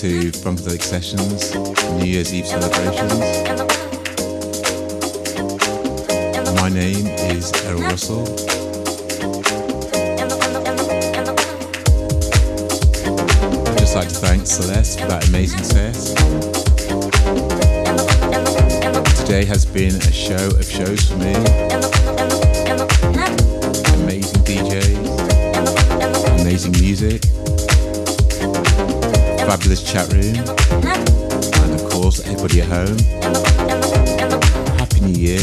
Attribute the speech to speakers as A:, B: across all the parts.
A: To Funkadelic Sessions New Year's Eve celebrations. My name is Errol Russell. I'd just like to thank Celeste for that amazing set. Today has been a show of shows for me. Amazing DJs, amazing music fabulous chat room, and of course, everybody at home. Happy New Year.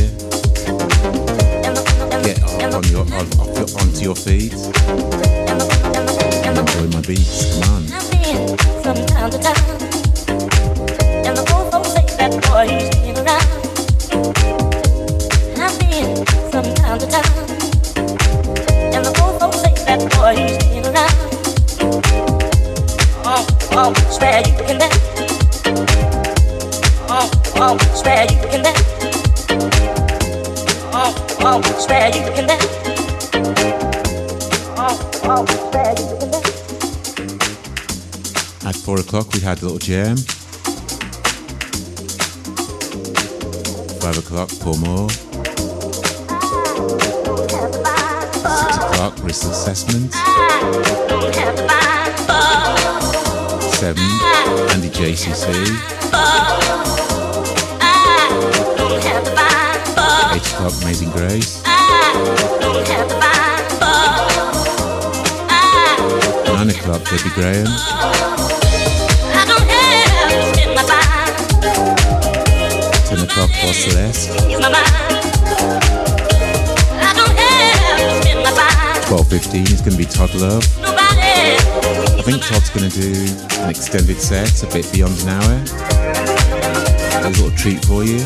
A: Get up on your, on, off your, onto your feet and enjoy my beats. Come on. I've been from to and the old folks say that boy he's around. Oh, you can dance. Oh, swear you can dance. At four o'clock, we had a Little Gem. Five o'clock, Paul Moore. Six o'clock, risk assessment. Seven, Andy JCC. Amazing Grace. Nine o'clock, Debbie Graham. Ten o'clock, for Celeste. Twelve fifteen is going to be Todd Love. I think Todd's going to do an extended set, a bit beyond an hour. A little treat for you.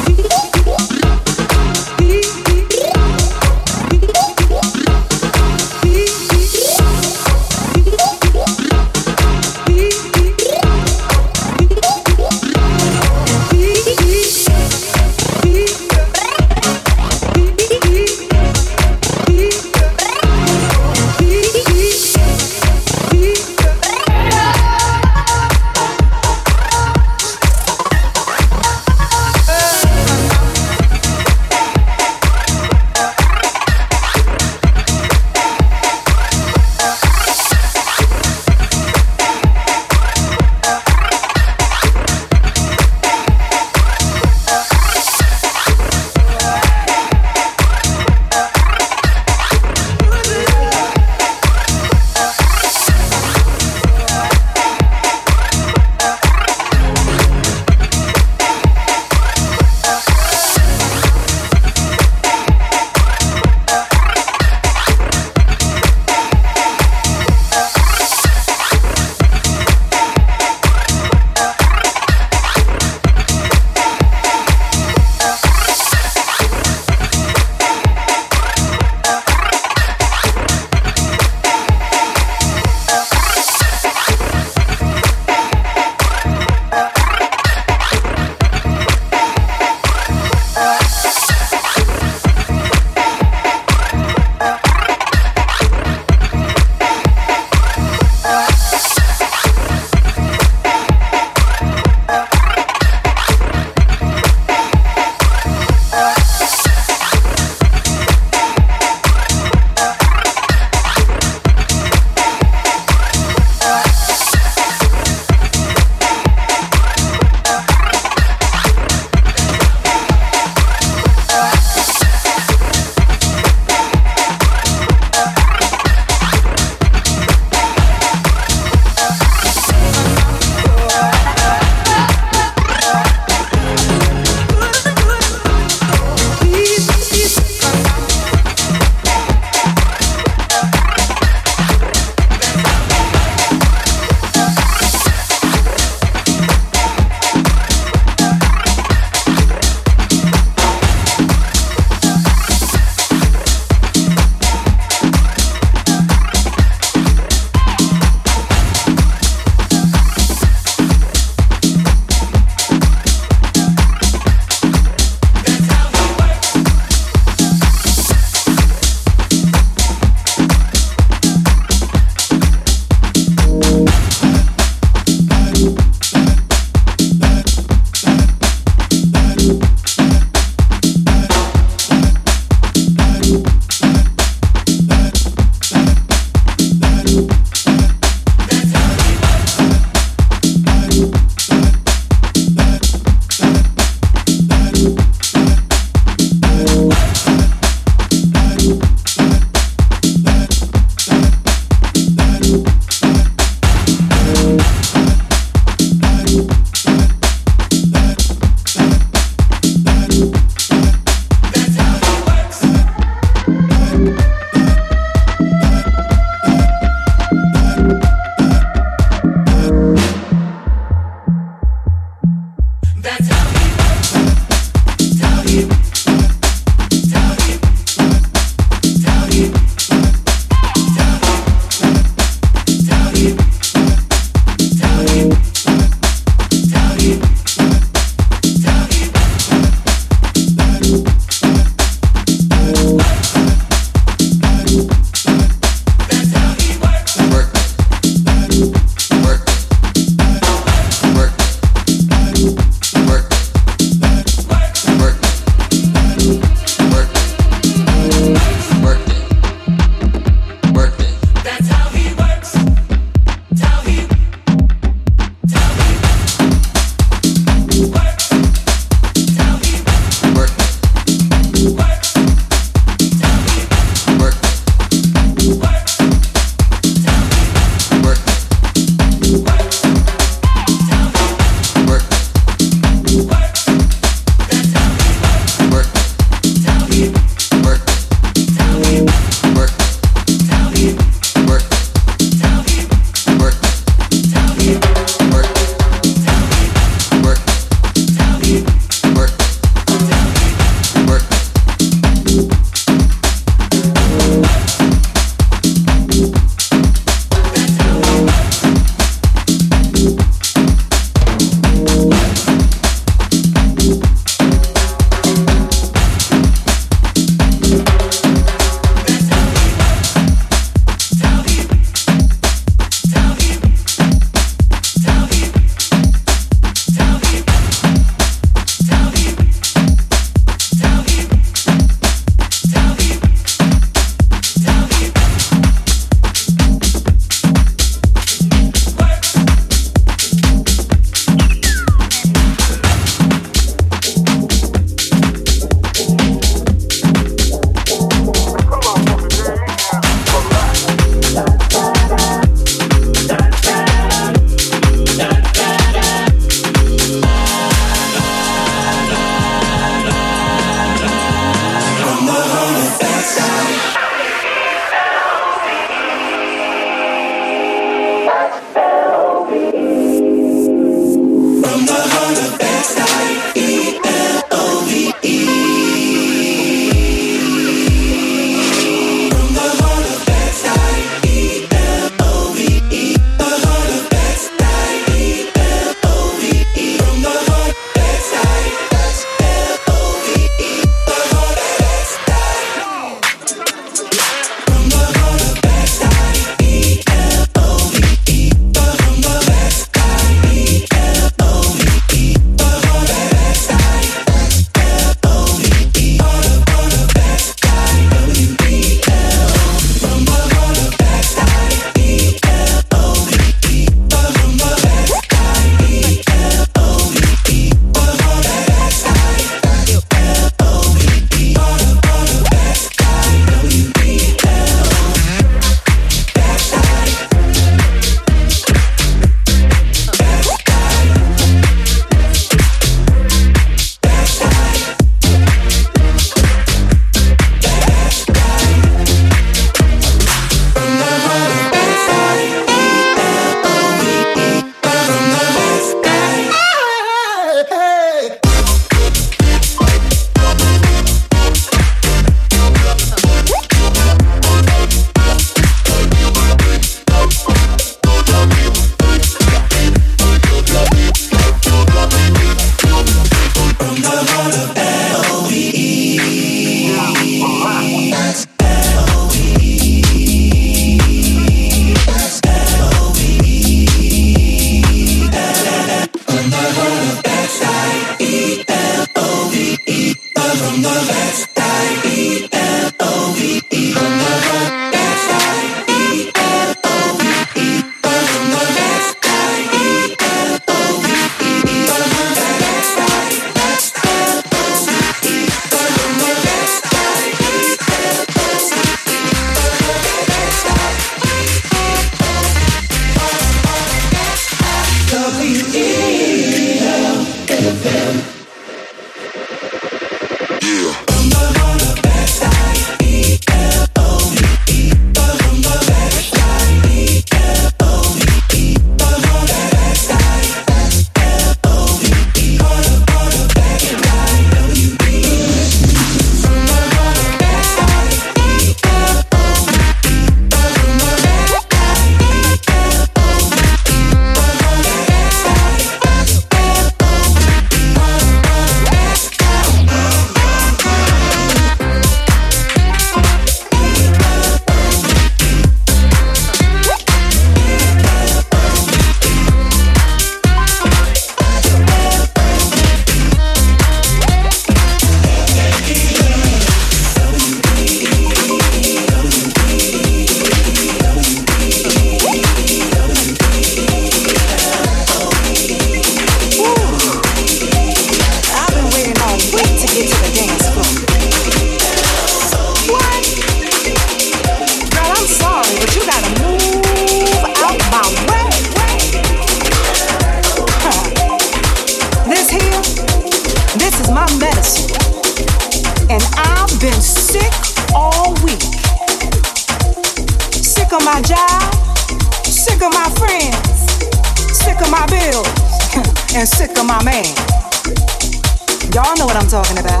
B: I'm talking about.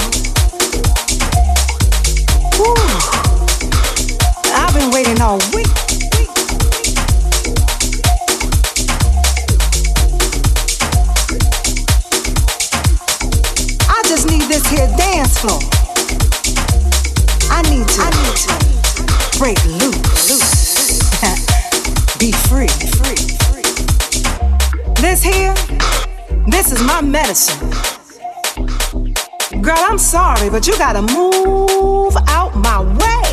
B: Whew. I've been waiting all week. I just need this here dance floor. I need to, I need to break loose, loose. be free, free. This here, this is my medicine. Girl, I'm sorry, but you gotta move out my way.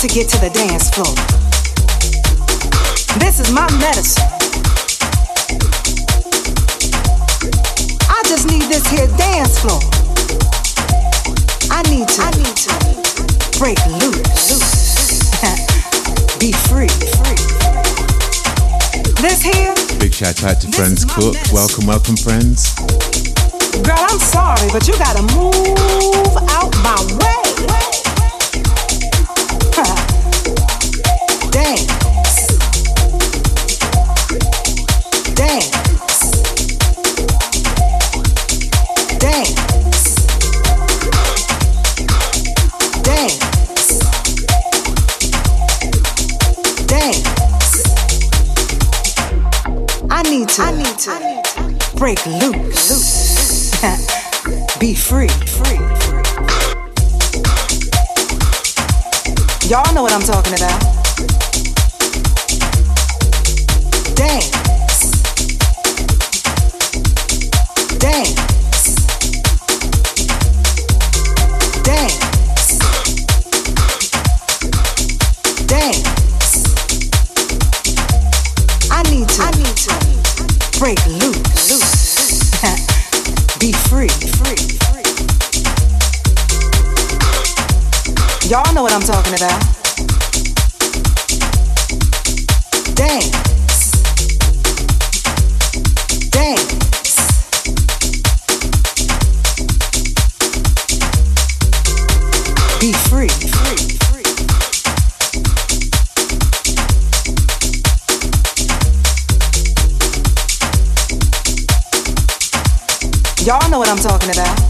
B: To get to the dance floor. This is my medicine. I just need this here dance floor. I need to, I need to break loose, be free. This here.
A: Big shout out to Friends Cook.
B: Medicine.
A: Welcome, welcome, friends.
B: Girl, I'm sorry, but you gotta move out my way. Break loose. Be free. Free. Y'all know what I'm talking about. Dance. Dance. Dance. Dance. I need to. Break. Loose. Y'all know what I'm talking about. Dance. Dance. Be free. Free. Y'all know what I'm talking about.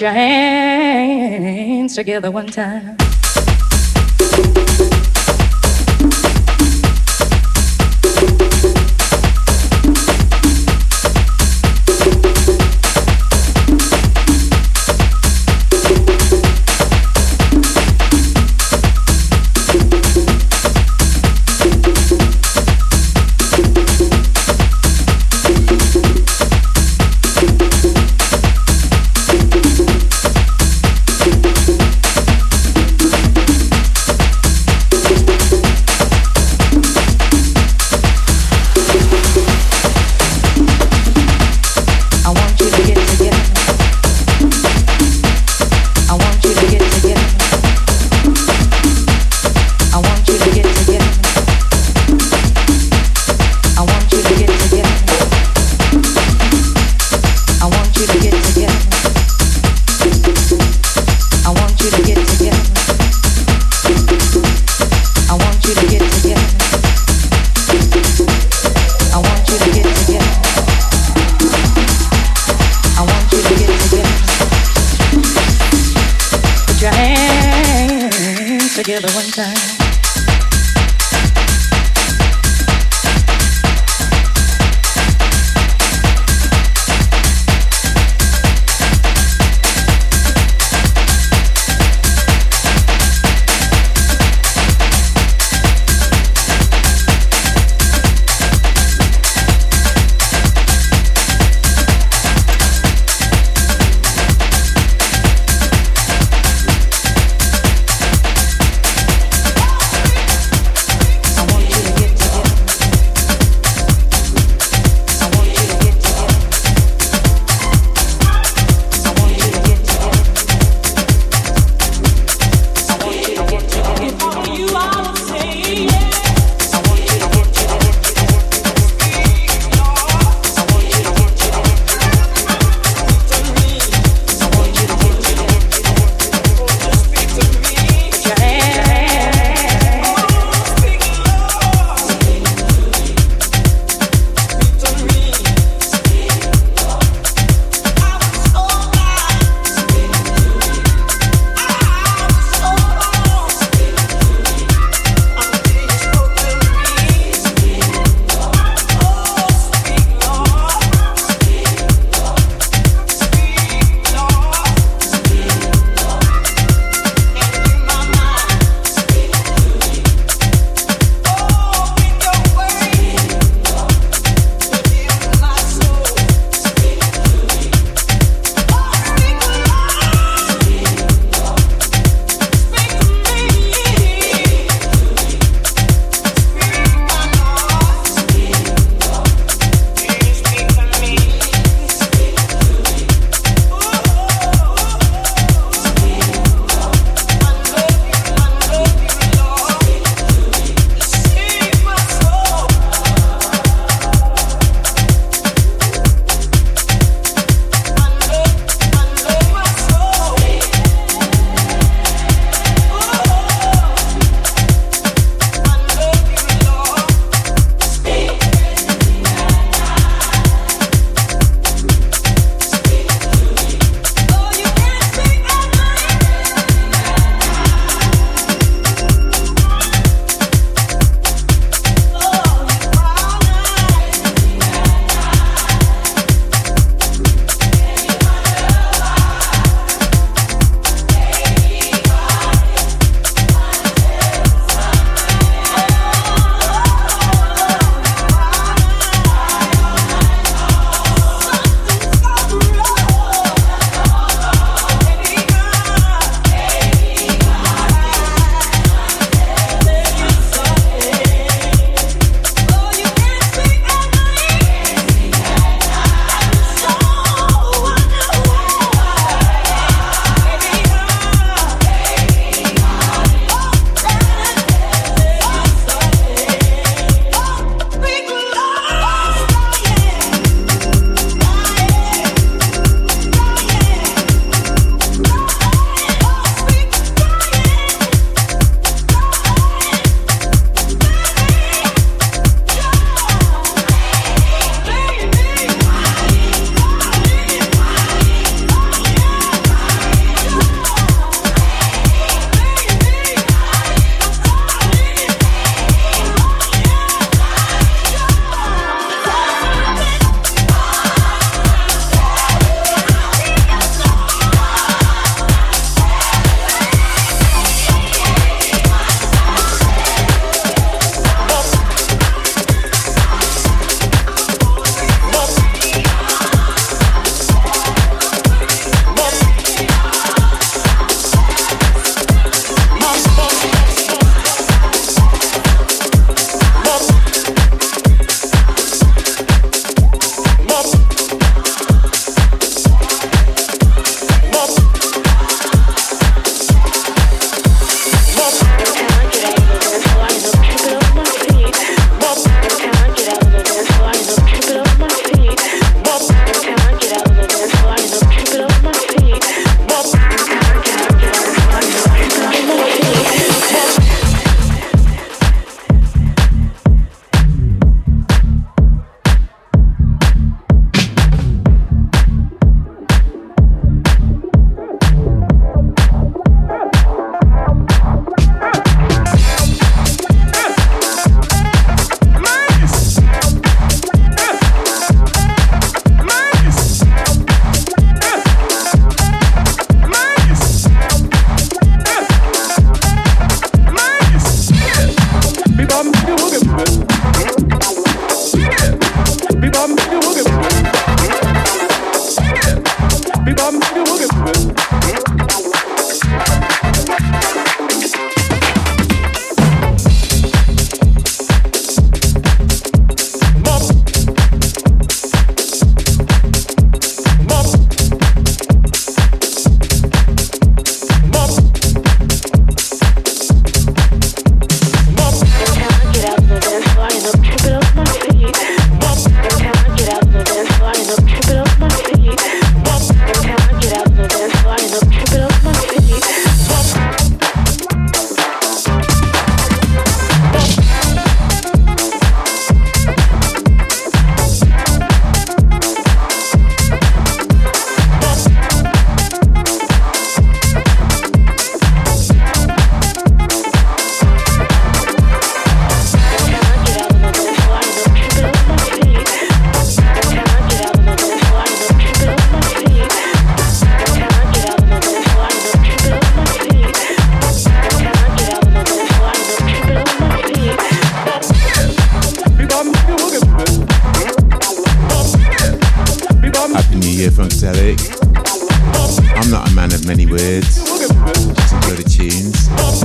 C: Your hands together one time.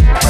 D: Yeah.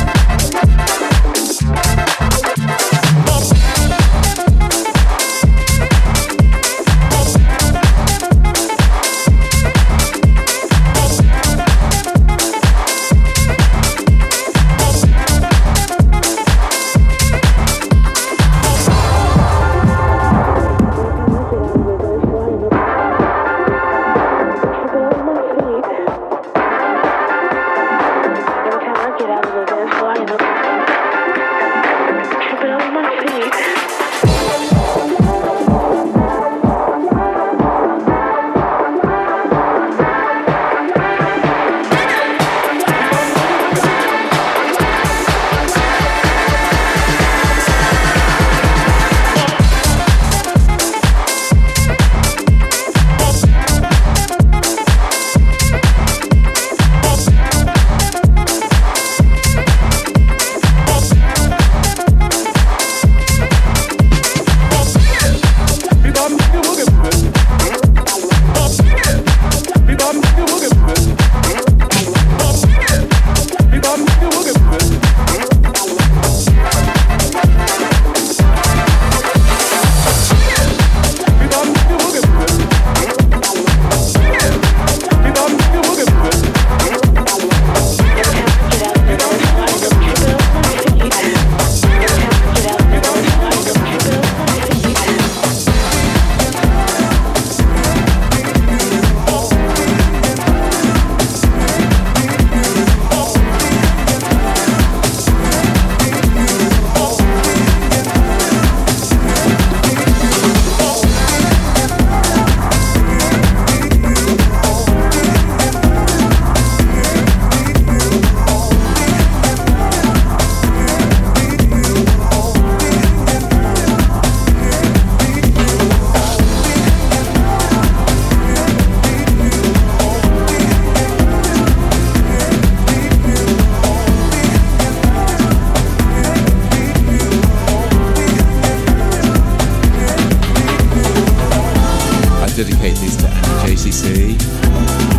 D: dedicate these to JCC.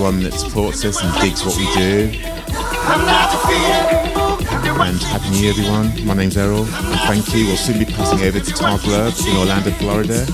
D: Everyone that supports us and digs what we do. And Happy New Year, everyone. My name's Errol, and thank you. We'll soon be passing over to Todd Love in Orlando, Florida.